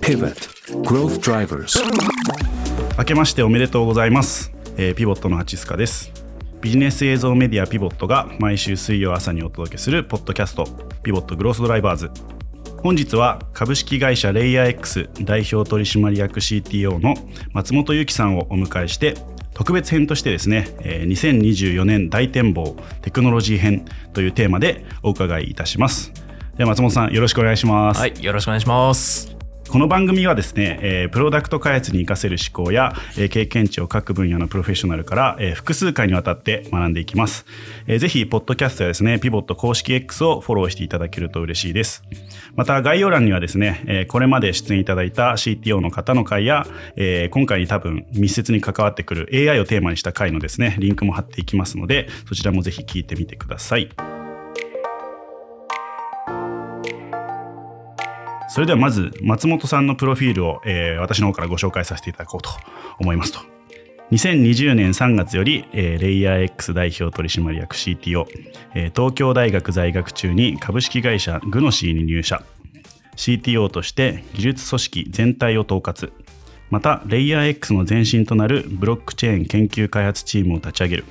Pivot. Growth Drivers. 明けましておめでとうございます、えーピボットのハチスカです。ビジネス映像メディアピボットが毎週水曜朝にお届けするポッドキャストピボットグロースドライバーズ。本日は株式会社レイヤー X 代表取締役 CTO の松本由紀さんをお迎えして特別編としてですね、えー2024年大展望テクノロジー編というテーマでお伺いいたします。では松本さんよろしくお願いします、はい、よろしくお願いします。この番組はですね、えープロダクト開発に生かせる思考や、えー経験値を各分野のプロフェッショナルから、えー複数回にわたって学んでいきます。えーぜひ、ポッドキャストやですね、ピボット公式 X をフォローしていただけると嬉しいです。また、概要欄にはですね、えーこれまで出演いただいた CTO の方の回や、えー今回に多分密接に関わってくる AI をテーマにした回のですね、リンクも貼っていきますので、そちらもぜひ聞いてみてください。それではまず松本さんのプロフィールを、えー私の方からご紹介させていただこうと思いますと。2020年3月より、えーレイヤー X 代表取締役 CTO、えー東京大学在学中に株式会社グノシーに入社。CTO として技術組織全体を統括。またレイヤー X の前身となるブロックチェーン研究開発チームを立ち上げる。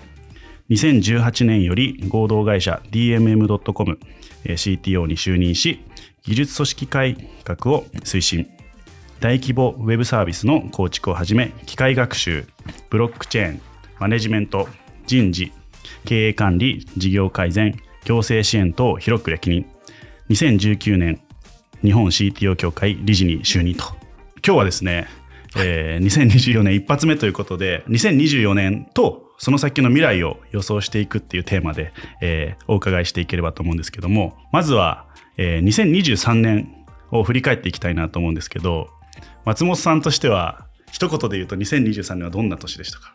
2018年より合同会社 DMM.comCTO に就任し技術組織改革を推進。大規模ウェブサービスの構築をはじめ機械学習ブロックチェーンマネジメント人事経営管理事業改善行政支援等を広く歴任2019年日本 CTO 協会理事に就任と。今日はですね、えー2024年一発目ということで2024年とその先の未来を予想していくっていうテーマで、えーお伺いしていければと思うんですけどもまずは、えー2023年を振り返っていきたいなと思うんですけど松本さんとしては一言で言うと2023年はどんな年でしたか？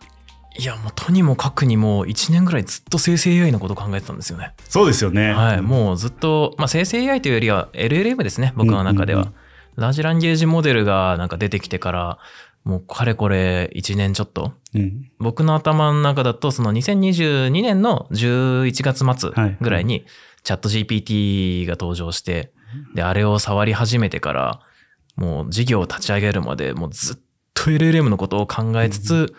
いや、もうとにもかくにも1年ぐらいずっと生成 AI のことを考えてたんですよね。そうですよねはい、もうずっと、まあ、生成 AI というよりは LLM ですね、僕の中では。うんうんラージランゲージモデルがなんか出てきてから、もうかれこれ1年ちょっと。うん僕の頭の中だと、その2022年の11月末ぐらいに、チャット GPT が登場して、で、あれを触り始めてから、もう事業を立ち上げるまで、もうずっと LLM のことを考えつつ、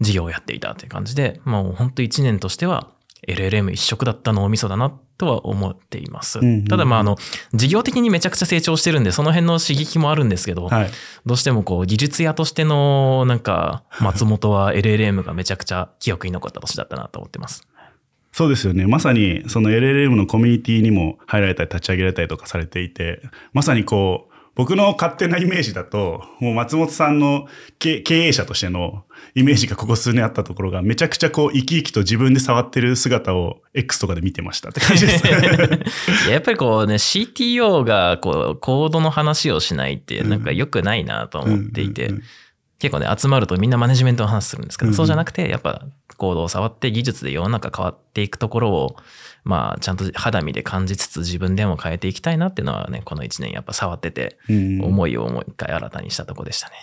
事業をやっていたという感じで、もう本当1年としては LLM 一色だった脳みそだなとは思っています。うんうんうんただまああの、事業的にめちゃくちゃ成長してるんで、その辺の刺激もあるんですけど、はいどうしてもこう技術屋としてのなんか 松本は LLM がめちゃくちゃ記憶に残った年だったなと思ってます。そうですよね。まさにその LLM のコミュニティにも入られたり立ち上げられたりとかされていて、まさにこう、僕の勝手なイメージだと、もう松本さんの経経営者としてのイメージがここ数年あったところが、めちゃくちゃこう生き生きと自分で触ってる姿を X とかで見てましたって感じです。いややっぱりこうね CTO がこうコードの話をしないってなんか良くないなと思っていて、結構ね集まるとみんなマネジメントの話するんですけど、そうじゃなくてやっぱコードを触って技術で世の中変わっていくところをまあちゃんと肌身で感じつつ自分でも変えていきたいなっていうのはねこの1年やっぱ触っててうん思いをもう一回新たにしたとこでしたね。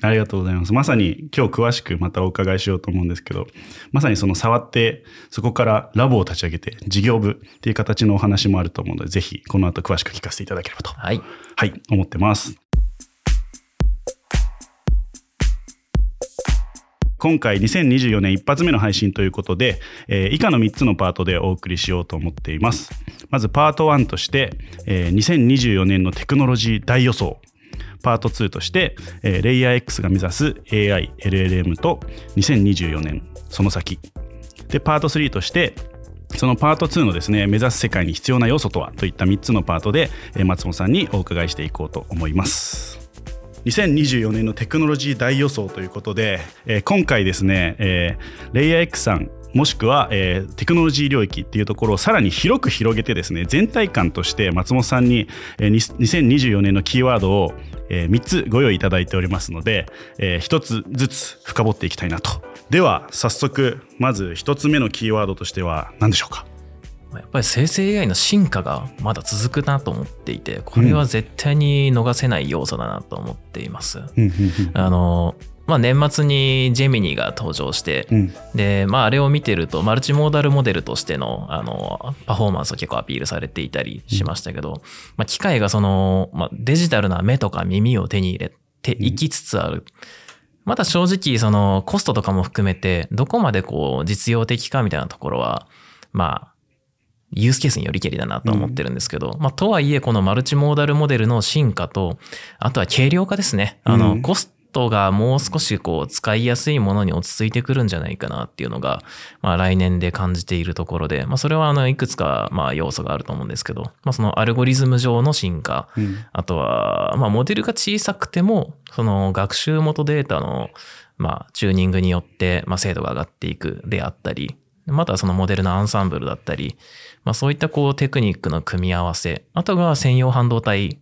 ありがとうございます。まさに今日詳しくまたお伺いしようと思うんですけど、まさにその触って、そこからラボを立ち上げて、事業部っていう形のお話もあると思うので、ぜひこの後詳しく聞かせていただければと、はい。はい、思ってます。今回2024年一発目の配信ということで、えー以下の3つのパートでお送りしようと思っています。まずパート1として、えー2024年のテクノロジー大予想。パート2として、えーレイヤー X が目指す AI、LLM と2024年その先。で、パート3として、そのパート2のですね、目指す世界に必要な要素とは？といった3つのパートで、松本さんにお伺いしていこうと思います。2024年のテクノロジー大予想ということで、えー今回ですね、えーレイヤー X さんもしくは、えーテクノロジー領域っていうところをさらに広く広げてですね全体感として松本さんに、えー2024年のキーワードを、え3つご用意いただいておりますので、え1つずつ深掘っていきたいなと。では早速まず1つ目のキーワードとしては何でしょうか？やっぱり生成 AI の進化がまだ続くなと思っていてこれは絶対に逃せない要素だなと思っています。あのまあ、年末にジェミニが登場して、うん、で、まあ、あれを見てるとマルチモーダルモデルとしてのあのパフォーマンスを結構アピールされていたりしましたけど、うん、まあ、機械がその、まあ、デジタルな目とか耳を手に入れていきつつある。うん、まだ正直そのコストとかも含めてどこまでこう実用的かみたいなところはまあユースケースによりけりだなと思ってるんですけど、うん、まあ、とはいえ、このマルチモーダルモデルの進化と、あとは軽量化ですね。あの、コストがもう少しこう使いやすいものに落ち着いてくるんじゃないかなっていうのが、まあ来年で感じているところで、まあそれはあのいくつかまあ要素があると思うんですけど、まあそのアルゴリズム上の進化、うん、あとはまあモデルが小さくても、その学習元データのまあチューニングによってまあ精度が上がっていくであったり、またそのモデルのアンサンブルだったり、まあそういったこうテクニックの組み合わせ、あとが専用半導体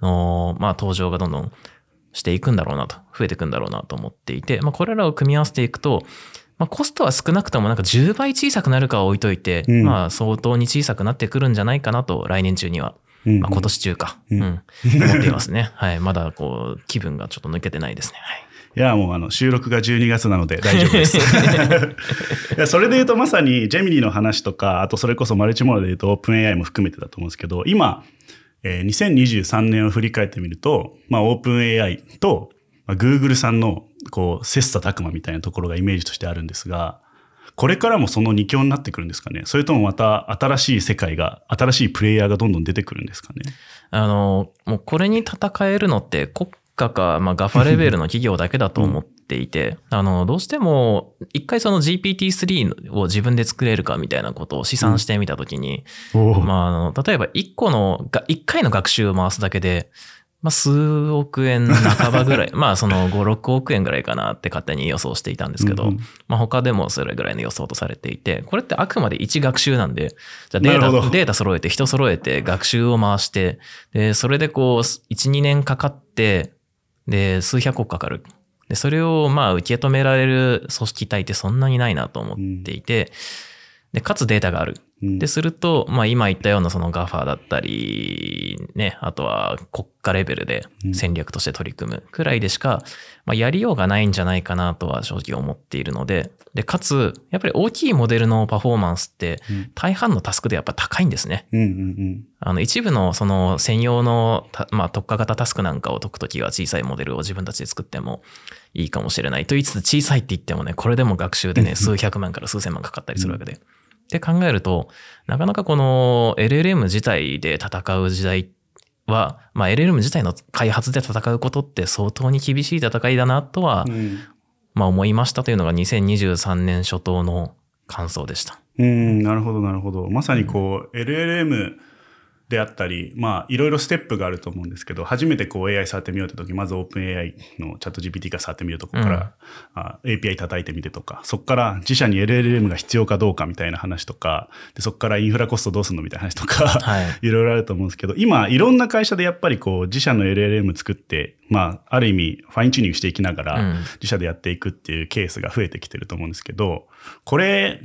のまあ登場がどんどんしていくんだろうなと、増えていくんだろうなと思っていて、まあ、これらを組み合わせていくと、まあ、コストは少なくともなんか10倍小さくなるかは置いといて、うん、まあ相当に小さくなってくるんじゃないかなと、来年中には。うんまあ、今年中か、うん、うん、思っていますね。はい。まだこう、気分がちょっと抜けてないですね。はい。いや、もうあの、収録が12月なので大丈夫です。いや、それで言うとまさにジェミニの話とか、あとそれこそマルチモードで言うとオープン AI も含めてだと思うんですけど、今、えー、2023年を振り返ってみると、まあ、オープン AI と、まあ、Google さんの、こう、切磋琢磨みたいなところがイメージとしてあるんですが、これからもその二強になってくるんですかね。それともまた新しい世界が、新しいプレイヤーがどんどん出てくるんですかね。あの、もうこれに戦えるのって国家か、まあ、ガファレベルの企業だけだと思っていて、あの、どうしても、一回その GPT-3 を自分で作れるかみたいなことを試算してみたときに、うん、まあ、あの、例えば一個の、一回の学習を回すだけで、まあ、数億円半ばぐらい、まあ、その5、6億円ぐらいかなって勝手に予想していたんですけど、うん、まあ、他でもそれぐらいの予想とされていて、これってあくまで1学習なんで、じゃあデータ、データ揃えて、人揃えて、学習を回して、で、それでこう、1、2年かかって、で、数百億かかる。で、それをまあ受け止められる組織体ってそんなにないなと思っていて、で、かつデータがある。で、すると、まあ今言ったようなその GAFA だったり、ね、あとは国家レベルで戦略として取り組むくらいでしか、まあやりようがないんじゃないかなとは正直思っているので、で、かつ、やっぱり大きいモデルのパフォーマンスって大半のタスクでやっぱ高いんですね。あの一部のその専用の、まあ、特化型タスクなんかを解くときは小さいモデルを自分たちで作ってもいいかもしれないと言いつつ小さいって言ってもね、これでも学習でね、数百万から数千万かかったりするわけで。って考えると、なかなかこの LLM 自体で戦う時代は、まあ、LLM 自体の開発で戦うことって相当に厳しい戦いだなとは、うん、まあ思いましたというのが2023年初頭の感想でした。うん、なるほど、なるほど。まさにこう、LLM であったり、まあ、いろいろステップがあると思うんですけど、初めてこう AI 触ってみようって時、まず OpenAI のチャット GPT から触ってみるとこから、うん、あ API 叩いてみてとか、そこから自社に LLM が必要かどうかみたいな話とか、でそこからインフラコストどうするのみたいな話とか、はい、いろいろあると思うんですけど、今、いろんな会社でやっぱりこう、自社の LLM 作って、まあ、ある意味、ファインチューニングしていきながら、自社でやっていくっていうケースが増えてきてると思うんですけど、これ、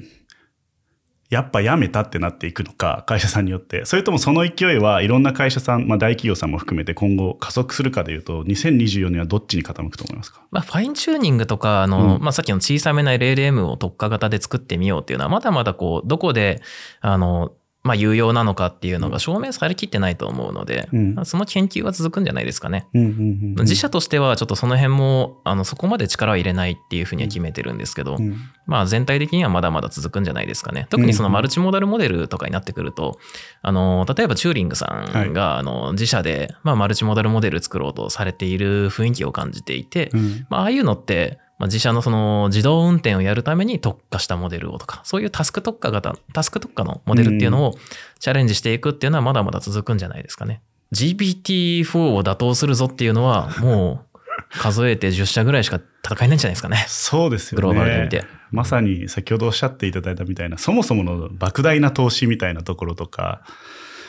やっぱやめたってなっていくのか、会社さんによって。それともその勢いはいろんな会社さん、まあ大企業さんも含めて今後加速するかでいうと、2024年はどっちに傾くと思いますか？まあファインチューニングとか、あの、うん、まあさっきの小さめな LLM を特化型で作ってみようっていうのは、まだまだこう、どこで、あの、まあ、有用なのかっていうのが証明されきってないと思うので、うん、その研究は続くんじゃないですかね。自社としてはちょっとその辺もあのそこまで力を入れないっていうふうには決めてるんですけど、うん、まあ全体的にはまだまだ続くんじゃないですかね。特にそのマルチモダルモデルとかになってくると、あの例えばチューリングさんがあの自社でまあマルチモダルモデル作ろうとされている雰囲気を感じていて、まあああいうのってまあ、自社のその自動運転をやるために特化したモデルをとか、そういうタスク特化型、タスク特化のモデルっていうのをチャレンジしていくっていうのはまだまだ続くんじゃないですかね。GPT-4 を打倒するぞっていうのはもう数えて10社ぐらいしか戦えないんじゃないですかね。そうですよね。グローバルで見て。まさに先ほどおっしゃっていただいたみたいな、そもそもの莫大な投資みたいなところとか、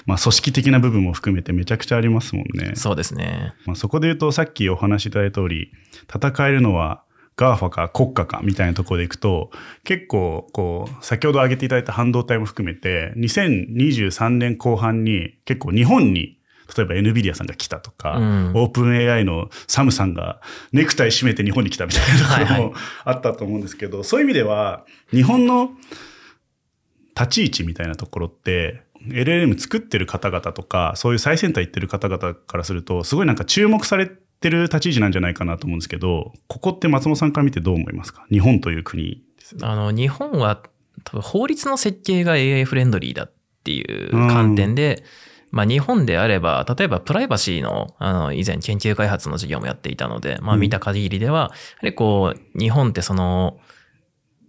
まあ、組織的な部分も含めてめちゃくちゃありますもんね。そうですね。まあ、そこで言うと、さっきお話しいただいた通り、戦えるのは GAFA か国家かみたいなところでいくと、結構、こう、先ほど挙げていただいた半導体も含めて、2023年後半に結構日本に例えば NVIDIA さんが来たとか、うん、オープン AI のサムさんがネクタイ締めて日本に来たみたいなところもあったと思うんですけど、はいはい、そういう意味では、日本の立ち位置みたいなところって、LLM 作ってる方々とか、そういう最先端行ってる方々からすると、すごいなんか注目されてる立ち位置なんじゃないかなと思うんですけど、ここって松本さんから見てどう思いますか？日本という国あの、日本は多分法律の設計が AI フレンドリーだっていう観点で、まあ日本であれば、例えばプライバシーの、あの、以前研究開発の事業もやっていたので、まあ見た限りでは、やはりこう、日本ってその、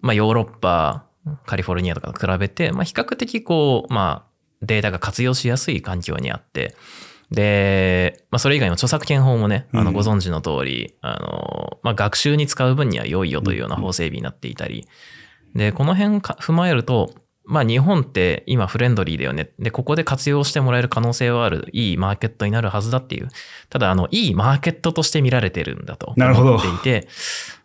まあヨーロッパ、カリフォルニアとかと比べて、まあ比較的こう、まあデータが活用しやすい環境にあって、で、まあ、それ以外の著作権法もね、あの、ご存知の通り、うん、あの、まあ、学習に使う分には良いよというような法整備になっていたり、で、この辺踏まえると、まあ、日本って今フレンドリーだよね。で、ここで活用してもらえる可能性はある、いいマーケットになるはずだっていう。ただ、あの、いいマーケットとして見られてるんだと思っていて、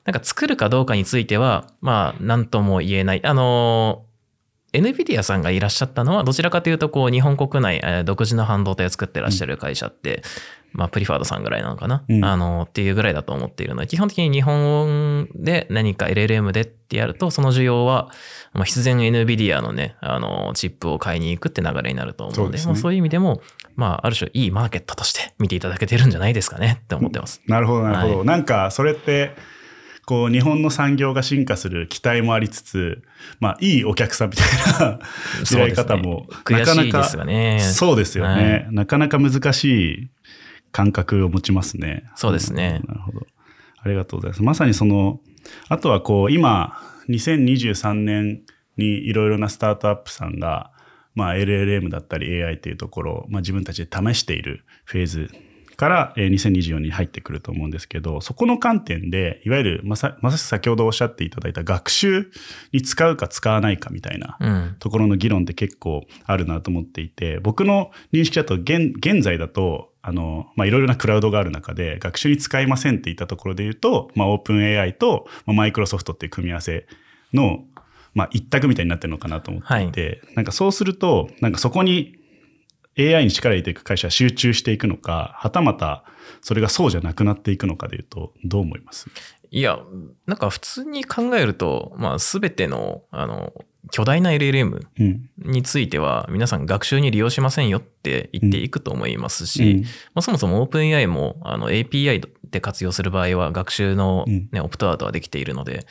なんか作るかどうかについては、まあ、なんとも言えない。あの、NVIDIA さんがいらっしゃったのは、どちらかというと、こう、日本国内、えー、独自の半導体を作ってらっしゃる会社って、うん、まあ、プリファードさんぐらいなのかな、うん、あの、っていうぐらいだと思っているので、基本的に日本で何か LLM でってやると、その需要は、まあ、必然 NVIDIA のね、あの、チップを買いに行くって流れになると思うので、そう、ね,、まあ、そういう意味でも、まあ、ある種いいマーケットとして見ていただけてるんじゃないですかねって思ってます。なるほど、なるほど。はい、なんか、それって、こう、日本の産業が進化する期待もありつつ、まあ、いいお客さんみたいな出会い方も、なかなか、そうですよね、はい、なかなか難しい感覚を持ちますね。そうですね。なるほど。ありがとうございます。まさにその、あとはこう、今、2023年にいろいろなスタートアップさんが、まあ、LLM だったり AI っていうところを、まあ、自分たちで試しているフェーズから2024に入ってくると思うんですけど、そこの観点で、いわゆるまさまさしく先ほどおっしゃっていただいた学習に使うか使わないかみたいなところの議論って結構あるなと思っていて、僕の認識だと現現在だと、あの、まあ、いろいろなクラウドがある中で、学習に使いませんって言ったところで言うと、まあ、オープン AI と、まあ、マイクロソフトっていう組み合わせの、まあ、一択みたいになってるのかなと思っていて、はい、なんかそうすると、なんかそこに AI に力入れていく会社は集中していくのか、はたまたそれがそうじゃなくなっていくのかでいうと、どう思います？いや、なんか普通に考えると、まあ、すべての、あの、巨大な LLM については、皆さん学習に利用しませんよって言っていくと思いますし、うん、まあ、そもそも OpenAI もあの API で活用する場合は学習の、ね、オプトアウトはできているので、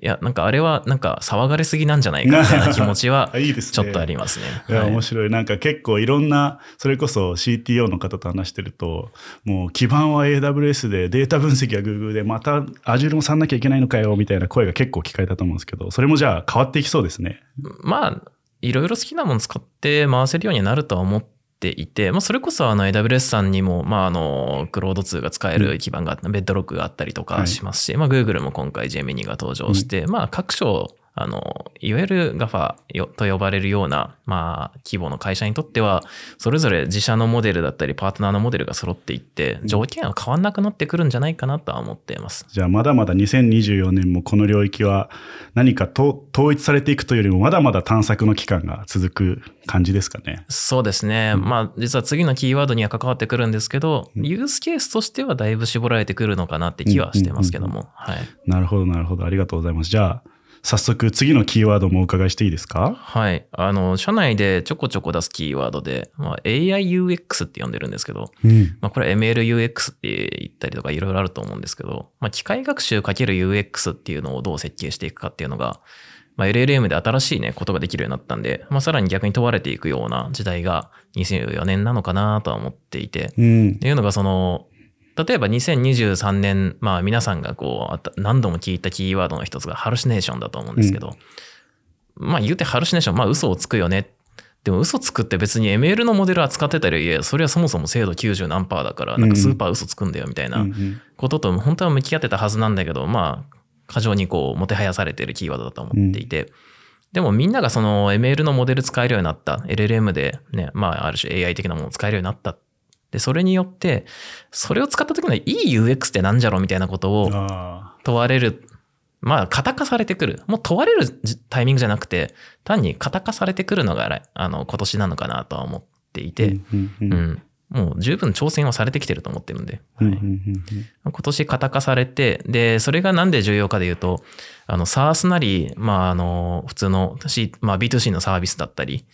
いや、なんかあれはなんか騒がれすぎなんじゃないか みたいな気持ちは ちょっとありますね。いいすねいや、面白い。なんか結構いろんな、それこそ CTO の方と話してると、もう基盤は AWS でデータ分析は Google でまた Azure もさんなきゃいけないのかよみたいな声が結構聞かれたと思うんですけど、それもじゃあ変わっていきそうですね。まあ、いろいろ好きなもの使って回せるようになるとは思っていて、まあ、それこそあの AWS さんにも、まあ、あの、クロード2が使える基盤が、ベッドロックがあったりとかしますし、はい、まあ、Google も今回 Gemini が登場して、うん、まあ、各所、あの、いわゆる GAFA と呼ばれるような、まあ、規模の会社にとっては、それぞれ自社のモデルだったり、パートナーのモデルが揃っていって、条件は変わんなくなってくるんじゃないかなとは思っています。じゃあ、まだまだ2024年もこの領域は何かと統一されていくというよりも、まだまだ探索の期間が続く感じですかね。そうですね。うん、まあ、実は次のキーワードには関わってくるんですけど、うん、ユースケースとしてはだいぶ絞られてくるのかなって気はしてますけども。はい。なるほど、なるほど。ありがとうございます。じゃあ、早速次のキーワードもお伺いしていいですか？はい。あの、社内でちょこちょこ出すキーワードで、まあ、AIUX って呼んでるんですけど、うん、まあ、これ MLUX って言ったりとかいろいろあると思うんですけど、まあ、機械学習 ×UX っていうのをどう設計していくかっていうのが、まあ、LLM で新しいね、ことができるようになったんで、まあ、さらに逆に問われていくような時代が2024年なのかなとは思っていて、うん、っていうのがその、例えば2023年、まあ皆さんがこう、何度も聞いたキーワードの一つがハルシネーションだと思うんですけど、うん、まあ言うてハルシネーション、まあ嘘をつくよね。でも嘘つくって別に ML のモデル扱ってたり、いや、それはそもそも精度90何パーだから、なんかスーパー嘘つくんだよみたいなことと本当は向き合ってたはずなんだけど、まあ、過剰にこう、もてはやされてるキーワードだと思っていて、うん、でもみんながその ML のモデル使えるようになった、LLM でね、まあある種 AI 的なものを使えるようになったで、それによって、それを使った時のいい UX ってなんじゃろみたいなことを問われる。まあ、型化されてくる。もう問われるタイミングじゃなくて、単に型化されてくるのが、あの、今年なのかなとは思っていて、うん、もう十分挑戦はされてきてると思ってるんで、はい、今年型化されて、で、それがなんで重要かで言うと、あの、SARS なり、まあ、あの、普通の、まあ、B2C のサービスだったり、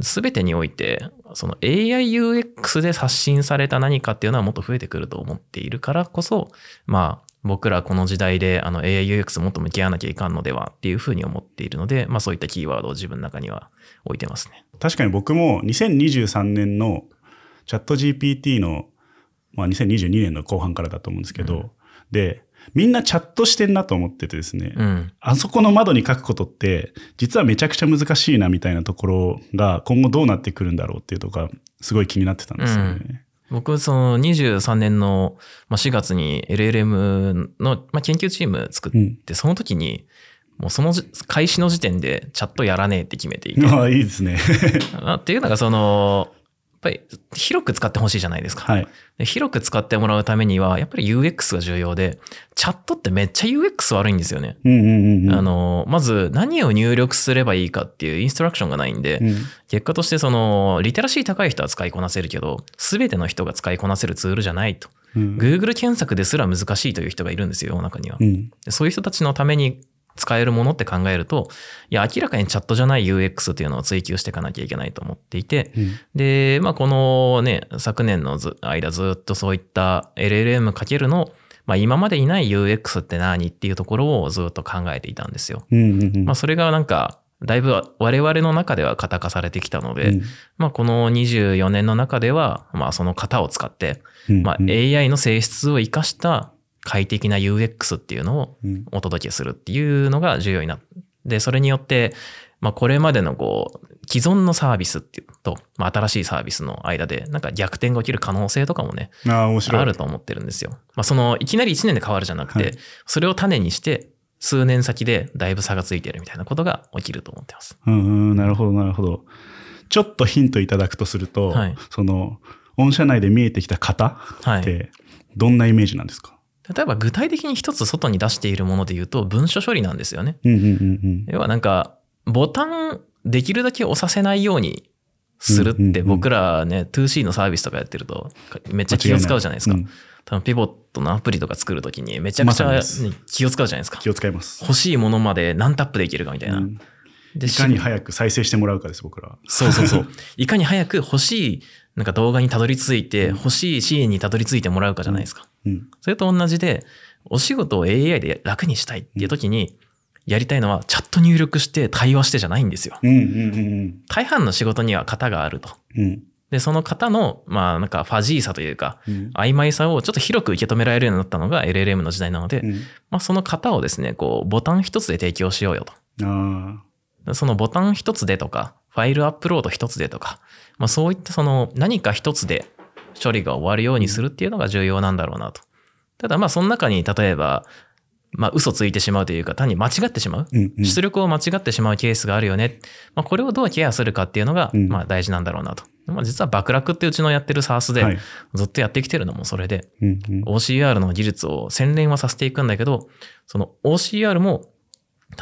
すべてにおいて、その AIUX で刷新された何かっていうのはもっと増えてくると思っているからこそ、まあ、僕らこの時代であの AIUX もっと向き合わなきゃいかんのではっていうふうに思っているので、まあそういったキーワードを自分の中には置いてますね。確かに僕も2023年のチャット GPT の、まあ2022年の後半からだと思うんですけど、うん、で、みんなチャットしてんなと思っててですね、うん、あそこの窓に書くことって、実はめちゃくちゃ難しいなみたいなところが今後どうなってくるんだろうっていうとか、すごい気になってたんですよね。うん僕、その23年の4月に LLM の研究チーム作って、その時に、もうその開始の時点でチャットやらねえって決めていて。ああ、いいですね。っていうのが、その、ぱり広く使ってほしいじゃないですか、はい、広く使ってもらうためにはやっぱり UX が重要でチャットってめっちゃ UX 悪いんですよね、あのまず何を入力すればいいかっていうインストラクションがないんで、うん、結果としてそのリテラシー高い人は使いこなせるけど全ての人が使いこなせるツールじゃないと、うん、Google 検索ですら難しいという人がいるんですよ世の中には、うん、そういう人たちのために使えるものって考えると、いや、明らかにチャットじゃない UX っていうのを追求していかなきゃいけないと思っていて、うん、で、まあ、このね、昨年の間ずっとそういった LLM× の、まあ、今までいない UX って何っていうところをずっと考えていたんですよ。まあ、それがなんか、だいぶ我々の中では型化されてきたので、うん、まあこの24年の中では、まあその型を使って、まあ AI の性質を生かした快適な UX っていうのをお届けするっていうのが重要になって、で、それによって、まあ、これまでのこう、既存のサービスっていうと、まあ、新しいサービスの間で、なんか逆転が起きる可能性とかもね、あ面白い。あると思ってるんですよ。まあ、その、いきなり1年で変わるじゃなくて、はい、それを種にして、数年先でだいぶ差がついてるみたいなことが起きると思ってます。うん、なるほど、なるほど。ちょっとヒントいただくとすると、はい、その、御社内で見えてきた方って、どんなイメージなんですか、例えば具体的に一つ外に出しているもので言うと文書処理なんですよね。要はなんかボタンできるだけ押させないようにするって僕らね 2C のサービスとかやってるとめっちゃ気を使うじゃないですか。多分ピボットのアプリとか作るときにめちゃくちゃ気を使うじゃないですか。気を使います。欲しいものまで何タップでいけるかみたいな。いかに早く再生してもらうかです、僕ら。そうそうそう。いかに早く欲しいなんか動画にたどり着いて、欲しいシーンにたどり着いてもらうかじゃないですか。うん、それと同じで、お仕事を AI で楽にしたいっていう時に、やりたいのはチャット入力して対話してじゃないんですよ。大半の仕事には型があると。うん、で、その型の、まあなんかファジーさというか、うん、曖昧さをちょっと広く受け止められるようになったのが LLM の時代なので、うん、まあその型をですね、こう、ボタン一つで提供しようよと。そのボタン一つでとか、ファイルアップロード一つでとか、まあそういったその何か一つで処理が終わるようにするっていうのが重要なんだろうなと。ただまあその中に例えば、まあ嘘ついてしまうというか単に間違ってしまう、うんうん、出力を間違ってしまうケースがあるよね。まあこれをどうケアするかっていうのがまあ大事なんだろうなと。まあ、実は爆落ってうちのやってる SARS でずっとやってきてるのもそれで、OCR の技術を洗練はさせていくんだけど、その OCR も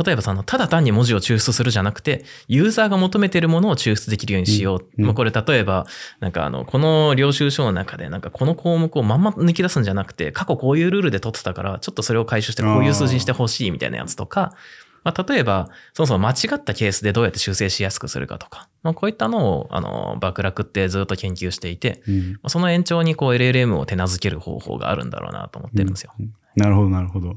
例えばその、ただ単に文字を抽出するじゃなくて、ユーザーが求めてるものを抽出できるようにしよう。うん、まあこれ例えば、なんかあの、この領収書の中で、なんかこの項目をまんま抜き出すんじゃなくて、過去こういうルールで取ってたから、ちょっとそれを回収してこういう数字にしてほしいみたいなやつとか、まあ例えば、そもそも間違ったケースでどうやって修正しやすくするかとか、まあこういったのを、あの、爆落ってずっと研究していて、うん、その延長にこう LLM を手なずける方法があるんだろうなと思ってるんですよ。うん、なるほど、なるほど。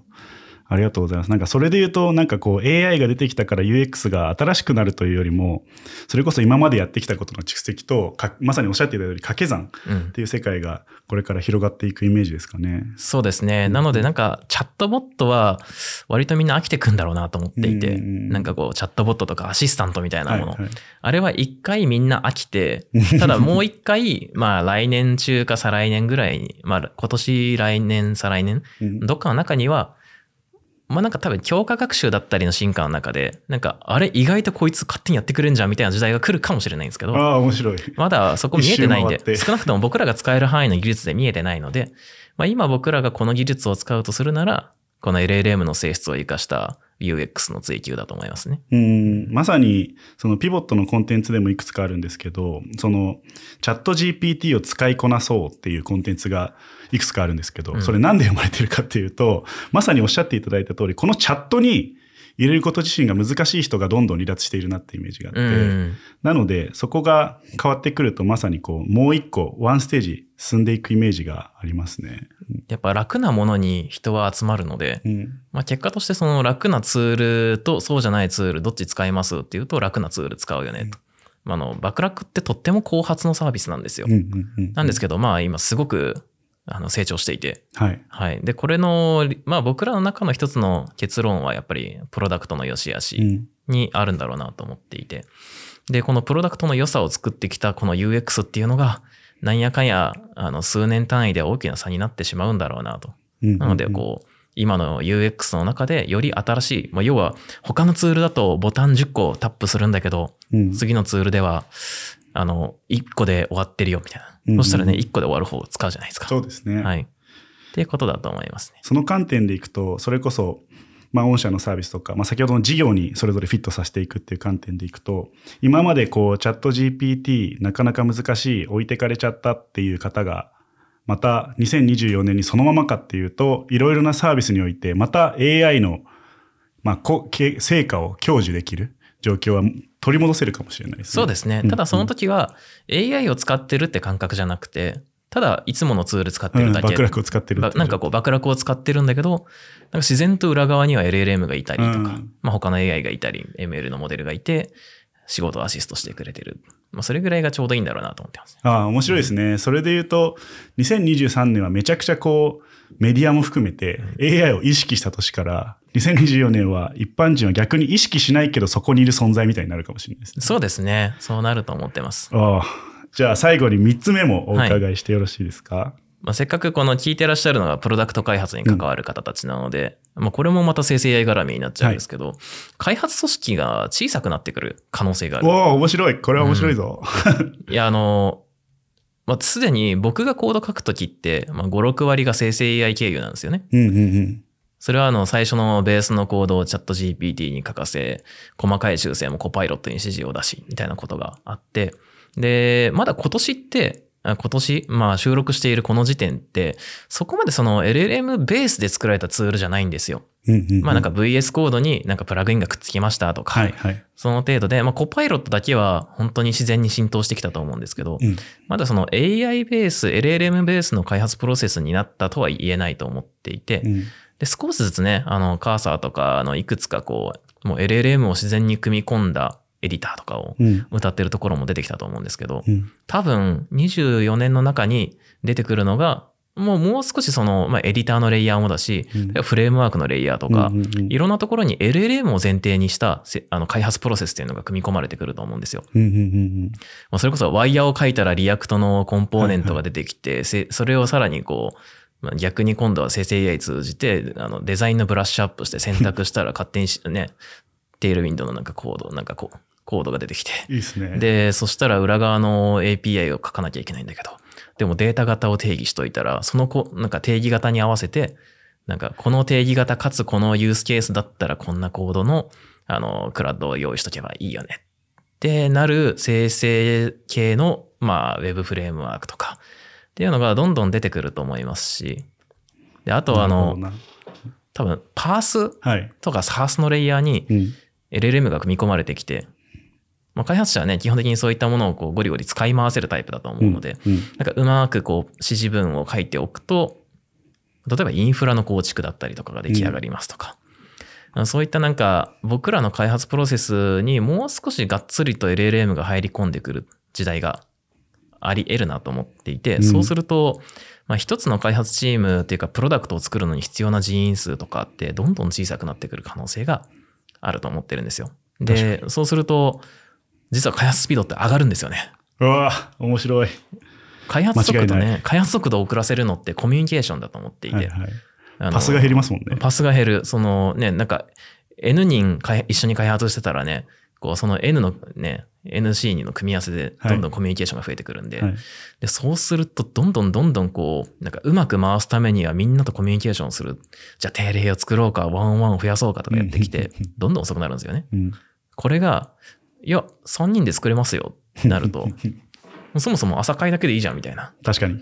ありがとうございます。なんかそれで言うと、なんかこう AI が出てきたから UX が新しくなるというよりも、それこそ今までやってきたことの蓄積と、まさにおっしゃっていたように掛け算っていう世界がこれから広がっていくイメージですかね。うん、そうですね。なのでなんかチャットボットは割とみんな飽きてくんだろうなと思っていて、うん、なんかこうチャットボットとかアシスタントみたいなもの。はいはい、あれは一回みんな飽きて、ただもう一回、まあ来年中か再来年ぐらいに、まあ今年来年再来年、どっかの中にはまあなんか多分強化学習だったりの進化の中で、なんかあれ意外とこいつ勝手にやってくれんじゃんみたいな時代が来るかもしれないんですけど、ああ、面白い。まだそこ見えてないんで、少なくとも僕らが使える範囲の技術で見えてないので、まあ今僕らがこの技術を使うとするなら、この LLM の性質を生かした UX の追求だと思いますね。うんまさにそのピボットのコンテンツでもいくつかあるんですけどそのチャット GPT を使いこなそうっていうコンテンツがいくつかあるんですけど、それなんで生まれてるかっていうとまさにおっしゃっていただいた通りこのチャットに入れること自身が難しい人がどんどん離脱しているなってイメージがあって、うん、なのでそこが変わってくるとまさにこうもう一個ワンステージ進んでいくイメージがありますね。やっぱ楽なものに人は集まるので、うん、まあ、結果としてその楽なツールとそうじゃないツールどっち使いますっていうと楽なツール使うよねと。うん、あのバックラックってとっても後発のサービスなんですよ。なんですけどまあ今すごくあの成長していて。はい。はい。で、これの、まあ僕らの中の一つの結論はやっぱりプロダクトの良し悪しにあるんだろうなと思っていて。うん、で、このプロダクトの良さを作ってきたこの UX っていうのが、なんやかんや、あの、数年単位で大きな差になってしまうんだろうなと。うんうんうん、なので、こう、今の UX の中でより新しい、まあ、要は他のツールだとボタン10個タップするんだけど、うん、次のツールではあの、1個で終わってるよみたいな。そしたらね、1個で終わる方を使うじゃないですか。そうですね。はい。っていうことだと思いますね。その観点でいくと、それこそ、まあ、御社のサービスとか、まあ、先ほどの事業にそれぞれフィットさせていくっていう観点でいくと、今までこう、チャット GPT なかなか難しい、置いてかれちゃったっていう方が、また2024年にそのままかっていうと、いろいろなサービスにおいて、また AI の、まあ、成果を享受できる状況は取り戻せるかもしれないですね。そうですね。ただその時は AI を使ってるって感覚じゃなくて、ただいつものツール使ってるだけ。うん、爆落を使ってるなんかこう爆落を使ってるんだけど、なんか自然と裏側には LLM がいたりとか、うん、まあ他の AI がいたり、ML のモデルがいて、仕事をアシストしてくれてる。まあ、それぐらいがちょうどいいんだろうなと思ってます。ああ、面白いですね。それで言うと、2023年はめちゃくちゃこう、メディアも含めて AI を意識した年から、2024年は一般人は逆に意識しないけどそこにいる存在みたいになるかもしれないですね。そうですね。そうなると思ってます。ああ。じゃあ最後に3つ目もお伺いしてよろしいですか、はい、まあ、せっかくこの聞いてらっしゃるのがプロダクト開発に関わる方たちなので、うん、まあ、これもまた生成 AI 絡みになっちゃうんですけど、はい、開発組織が小さくなってくる可能性がある。おお面白い。これは面白いぞ。うん、いや、あの、まあ、すでに僕がコード書くときって、まあ、5、6割が生成 AI 経由なんですよね。うんうんうんそれはあの最初のベースのコードをチャット GPT に書かせ、細かい修正もコパイロットに指示を出し、みたいなことがあって、で、まだ今年って、今年、まあ収録しているこの時点って、そこまでその LLM ベースで作られたツールじゃないんですよ。まあなんか VS コードになんかプラグインがくっつきましたとか、はいはい、その程度で、まあコパイロットだけは本当に自然に浸透してきたと思うんですけど、うん、まだその AI ベース、LLM ベースの開発プロセスになったとは言えないと思っていて、うん。で、少しずつね、あの、カーサーとか、あの、いくつかこう、もう LLM を自然に組み込んだエディターとかを歌ってるところも出てきたと思うんですけど、うん、多分24年の中に出てくるのが、もうもう少しその、まあ、エディターのレイヤーもだし、うん、フレームワークのレイヤーとか、うんうんうん、いろんなところに LLM を前提にしたあの開発プロセスっていうのが組み込まれてくると思うんですよ。うんうんうんまあ、それこそワイヤーを書いたら React のコンポーネントが出てきて、はいはい、それをさらにこう、まあ、逆に今度は生成 AI 通じて、あの、デザインのブラッシュアップして選択したら勝手にね、 Tailwind のなんかコード、なんかこう、コードが出てきて。いいですね。で、そしたら裏側の API を書かなきゃいけないんだけど、でもデータ型を定義しといたら、そのこ、なんか定義型に合わせて、なんかこの定義型かつこのユースケースだったらこんなコードの、あの、クラッドを用意しとけばいいよね。ってなる生成系の、まあ、ウェブフレームワークとか、っていうのがどんどん出てくると思いますし、で、あとはあの、多分パースとか SARS のレイヤーに LLM が組み込まれてきて、まあ、開発者はね、基本的にそういったものをこうゴリゴリ使い回せるタイプだと思うので、うんうん、なんかうまくこう指示文を書いておくと、例えばインフラの構築だったりとかが出来上がりますとか、うん、そういったなんか僕らの開発プロセスにもう少しがっつりと LLM が入り込んでくる時代があり得るなと思っていて、そうすると、まあ、一つの開発チームっていうか、プロダクトを作るのに必要な人員数とかって、どんどん小さくなってくる可能性があると思ってるんですよ。で、そうすると、実は開発スピードって上がるんですよね。うわ面白い。開発速度ね、開発速度を遅らせるのってコミュニケーションだと思っていて。はいはいパスが減りますもんね。パスが減る。そのね、なんか N 人一緒に開発してたらね、こうその N のね、NC の組み合わせでどんどんコミュニケーションが増えてくるんで、はい、でそうするとどんどんどんどんこう、なんかうまく回すためにはみんなとコミュニケーションする。じゃあ定例を作ろうか、ワンワンを増やそうかとかやってきて、どんどん遅くなるんですよね。うん、これが、いや、3人で作れますよってなると、そもそも朝会だけでいいじゃんみたいな。確かに。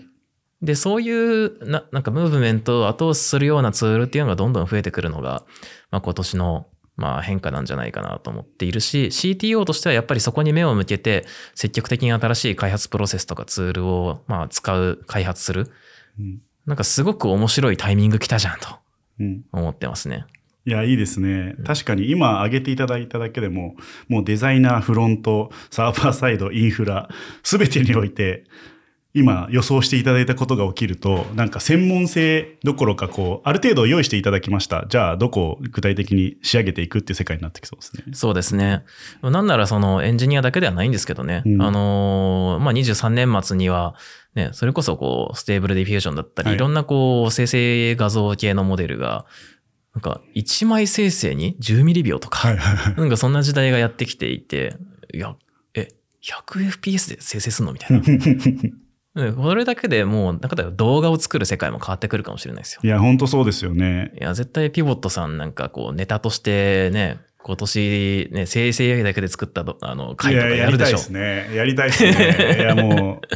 で、そういうな、なんかムーブメントを後押しするようなツールっていうのがどんどん増えてくるのが、まあ今年のまあ変化なんじゃないかなと思っているし、CTO としてはやっぱりそこに目を向けて、積極的に新しい開発プロセスとかツールをまあ使う、開発する。うん、なんかすごく面白いタイミング来たじゃんと思ってますね。いや、いいですね。確かに今挙げていただいただけでも、もうデザイナー、フロント、サーバーサイド、インフラ、すべてにおいて、今予想していただいたことが起きると、なんか専門性どころか、こう、ある程度用意していただきました。じゃあ、どこを具体的に仕上げていくっていう世界になってきそうですね。そうですね。なんならそのエンジニアだけではないんですけどね。うん、あの、まあ、23年末には、ね、それこそこう、 Stable Diffusion だったり、はい、いろんなこう、生成画像系のモデルが、なんか1枚生成に10ミリ秒とか、なんかそんな時代がやってきていて、いや、え、100fps で生成すんのみたいな。これだけでもう、なんか動画を作る世界も変わってくるかもしれないですよ。いや、本当そうですよね。いや、絶対 PIVOT さんなんかこう、ネタとしてね、今年ね、生成 AI だけで作ったあの回とかやるでしょ。やりたいですね。やりたいですね。いやもう、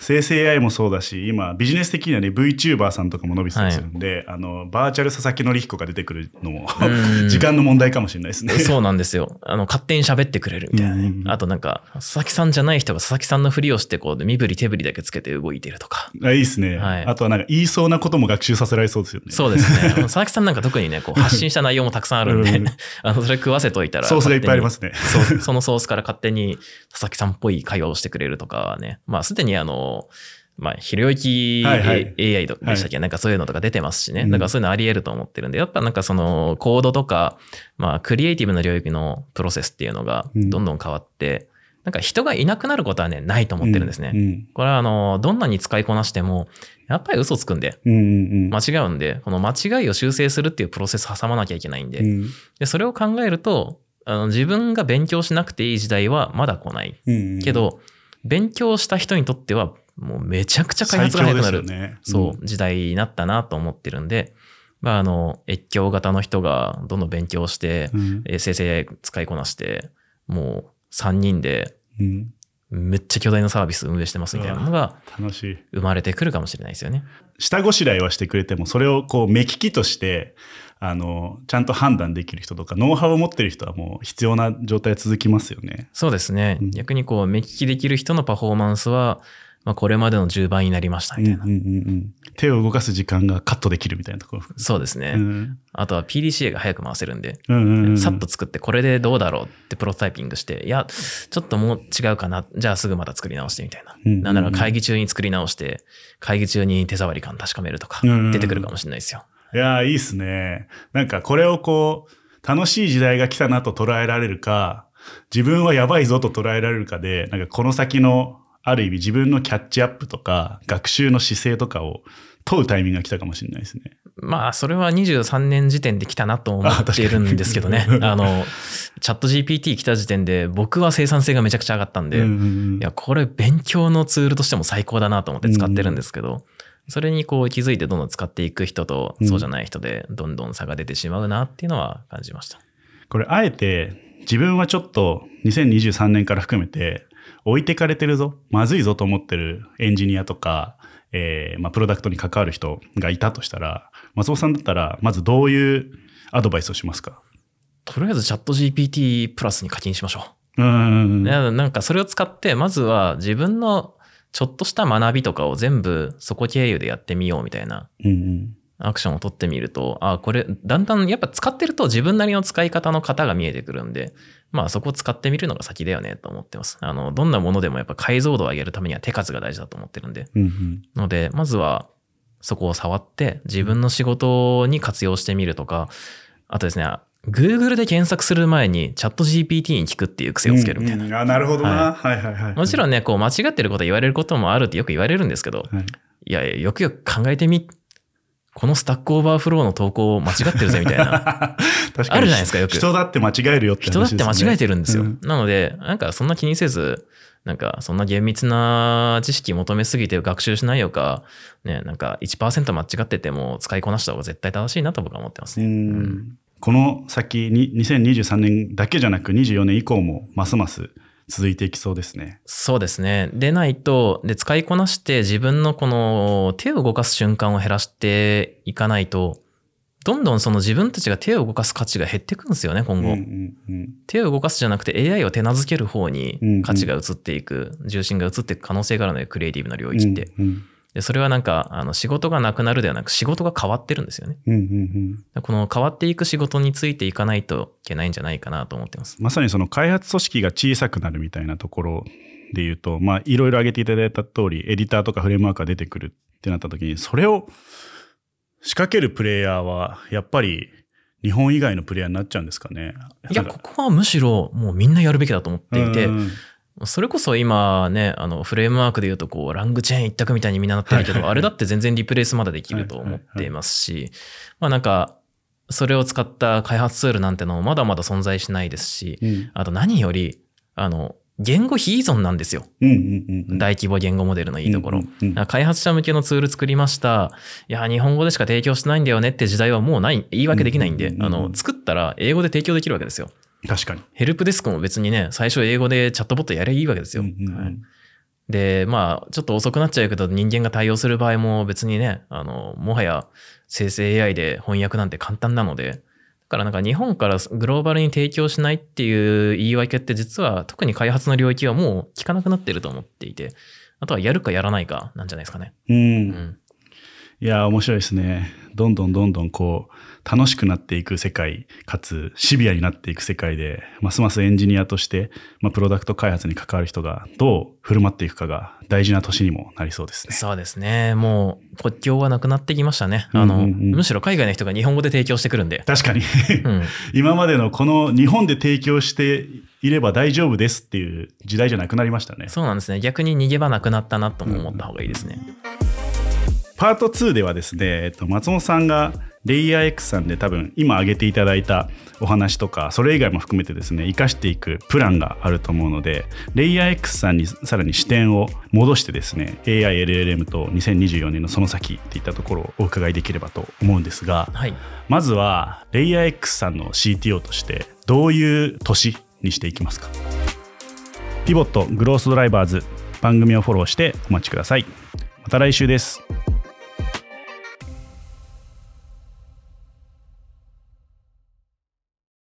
生成 AI もそうだし、今ビジネス的にはね、VTuber さんとかも伸びてたりするんで、はい、あの、バーチャル佐々木則彦が出てくるのも 時間の問題かもしれないですね。そうなんですよ。あの、勝手に喋ってくれるみたいなね。あとなんか、佐々木さんじゃない人が佐々木さんのふりをして、こう、身振り手振りだけつけて動いてるとか。あいいですね。はい。あとはなんか言いそうなことも学習させられそうですよね。そうですね。佐々木さんなんか特にね、こう、発信した内容もたくさんあるんで、あの、それ食わせといたら。そうがいっぱいありますね。そう、そのソースから勝手に佐々木さんっぽい会話をしてくれるとかね。まあ、すでにあの、まあ、ひろゆき AI でしたっけ、はいはい、なんかそういうのとか出てますしね。だからそういうのあり得ると思ってるんで、やっぱなんかそのコードとか、まあ、クリエイティブな領域のプロセスっていうのがどんどん変わって、なんか人がいなくなることはね、ないと思ってるんですね。うんうん、これはあの、どんなに使いこなしても、やっぱり嘘つくんで、間違うんで、この間違いを修正するっていうプロセス挟まなきゃいけないんで、うん、でそれを考えると、あの自分が勉強しなくていい時代はまだ来ない。けど、勉強した人にとっては、もうめちゃくちゃ開発が早くなる、ね。うん、そう、時代になったなと思ってるんで、まあ、あの、越境型の人がどんどん勉強して、うん、生成 AI 使いこなして、もう3人で、めっちゃ巨大なサービス運営してますみたいなのが、楽しい。生まれてくるかもしれないですよね。下ごしらえはしてくれても、それをこう目利きとして、あの、ちゃんと判断できる人とか、ノウハウを持ってる人はもう必要な状態続きますよね。そうですね。うん、逆にこう、目利きできる人のパフォーマンスは、まあ、これまでの10倍になりましたみたいな、うんうんうん。手を動かす時間がカットできるみたいなところ。そうですね。うん、あとは PDCA が早く回せるんで、うんうんうん、さっと作ってこれでどうだろうってプロトタイピングして、いや、ちょっともう違うかな。じゃあすぐまた作り直してみたいな。うんうんうん、なんなら会議中に作り直して、会議中に手触り感確かめるとか、出てくるかもしれないですよ。いやいいっすね。なんかこれをこう、楽しい時代が来たなと捉えられるか、自分はやばいぞと捉えられるかで、なんかこの先のある意味自分のキャッチアップとか、学習の姿勢とかを問うタイミングが来たかもしれないですね。まあ、それは23年時点で来たなと思っているんですけどね。あの、チャット GPT 来た時点で僕は生産性がめちゃくちゃ上がったんで、いや、これ勉強のツールとしても最高だなと思って使ってるんですけど、それにこう気づいてどんどん使っていく人とそうじゃない人でどんどん差が出てしまうなっていうのは感じました。これあえて自分はちょっと2023年から含めて置いてかれてるぞ、まずいぞと思ってるエンジニアとか、えー、まあ、プロダクトに関わる人がいたとしたら、松尾さんだったら、まずどういうアドバイスをしますか？とりあえずチャット GPT プラスに課金しましょう。うん。なんかそれを使って、まずは自分のちょっとした学びとかを全部そこ経由でやってみようみたいなアクションを取ってみると、あこれ、だんだんやっぱ使ってると自分なりの使い方の型が見えてくるんで、まあそこを使ってみるのが先だよねと思ってます。あの、どんなものでもやっぱ解像度を上げるためには手数が大事だと思ってるんで。うんうん、ので、まずはそこを触って自分の仕事に活用してみるとか、あとですね、Google で検索する前にチャット GPT に聞くっていう癖をつけるみたいな。うんうん、あなるほどな、はい。はいはいはいもちろんね、こう間違ってること言われることもあるってよく言われるんですけど、はい、いやよくよく考えてみ、この Stack Overflow の投稿間違ってるぜみたいな。あるじゃないですかよく。人だって間違えるよって人だって間違えてるんですよ、うん、なのでなんかそんな気にせずなんかそんな厳密な知識求めすぎて学習しないよか、ね、なんか1%間違ってても使いこなした方が絶対正しいなと僕は思ってますね。うん。この先に2023年だけじゃなく24年以降もますます続いていきそうですね。そうですね。でないと、で、使いこなして自分のこの手を動かす瞬間を減らしていかないと、どんどんその自分たちが手を動かす価値が減っていくんですよね、今後。うんうんうん、手を動かすじゃなくて AI を手なずける方に価値が移っていく、うんうん、重心が移っていく可能性があるので、クリエイティブな領域って。うんうんでそれはなんかあの仕事がなくなるではなく仕事が変わってるんですよね、うんうんうん、この変わっていく仕事についていかないといけないんじゃないかなと思ってます。まさにその開発組織が小さくなるみたいなところで言うとまあいろいろ挙げていただいた通りエディターとかフレームワークが出てくるってなった時にそれを仕掛けるプレイヤーはやっぱり日本以外のプレイヤーになっちゃうんですかね。いやここはむしろもうみんなやるべきだと思っていて、うんそれこそ今ね、あのフレームワークで言うとこうラングチェーン一択みたいにみんななってるけど、あれだって全然リプレイスまだできると思っていますし、まあなんか、それを使った開発ツールなんてのもまだまだ存在しないですし、うん、あと何より、あの、言語非依存なんですよ、大規模言語モデルのいいところ、開発者向けのツール作りました。いや、日本語でしか提供してないんだよねって時代はもうない、言い訳できないんで、あの、作ったら英語で提供できるわけですよ。確かに。ヘルプデスクも別にね、最初英語でチャットボットやればいいわけですよ。で、まあ、ちょっと遅くなっちゃうけど、人間が対応する場合も別にね、あの、もはや生成 AI で翻訳なんて簡単なので、だからなんか日本からグローバルに提供しないっていう言い訳って実は特に開発の領域はもう効かなくなってると思っていて、あとはやるかやらないかなんじゃないですかね。うん。うん、いや、面白いですね。どんどんどんどんこう、楽しくなっていく世界、かつシビアになっていく世界で、ますますエンジニアとして、まあ、プロダクト開発に関わる人がどう振る舞っていくかが大事な年にもなりそうですね。そうですね。もう国境はなくなってきましたね。あの、うんうんうん、むしろ海外の人が日本語で提供してくるんで。確かにうん、今までのこの日本で提供していれば大丈夫ですっていう時代じゃなくなりましたね。そうなんですね。逆に逃げ場なくなったなとも思った方がいいですね。うん、パート2ではですね、えっと、松本さんがレイヤー X さんで多分今挙げていただいたお話とかそれ以外も含めてですね生かしていくプランがあると思うのでレイヤー X さんにさらに視点を戻してですね AILLM と2024年のその先っていったところをお伺いできればと思うんですが、はい、まずはレイヤー X さんの CTO としてどういう年にしていきますか？ピボットグロースドライバーズ番組をフォローしてお待ちください。また来週です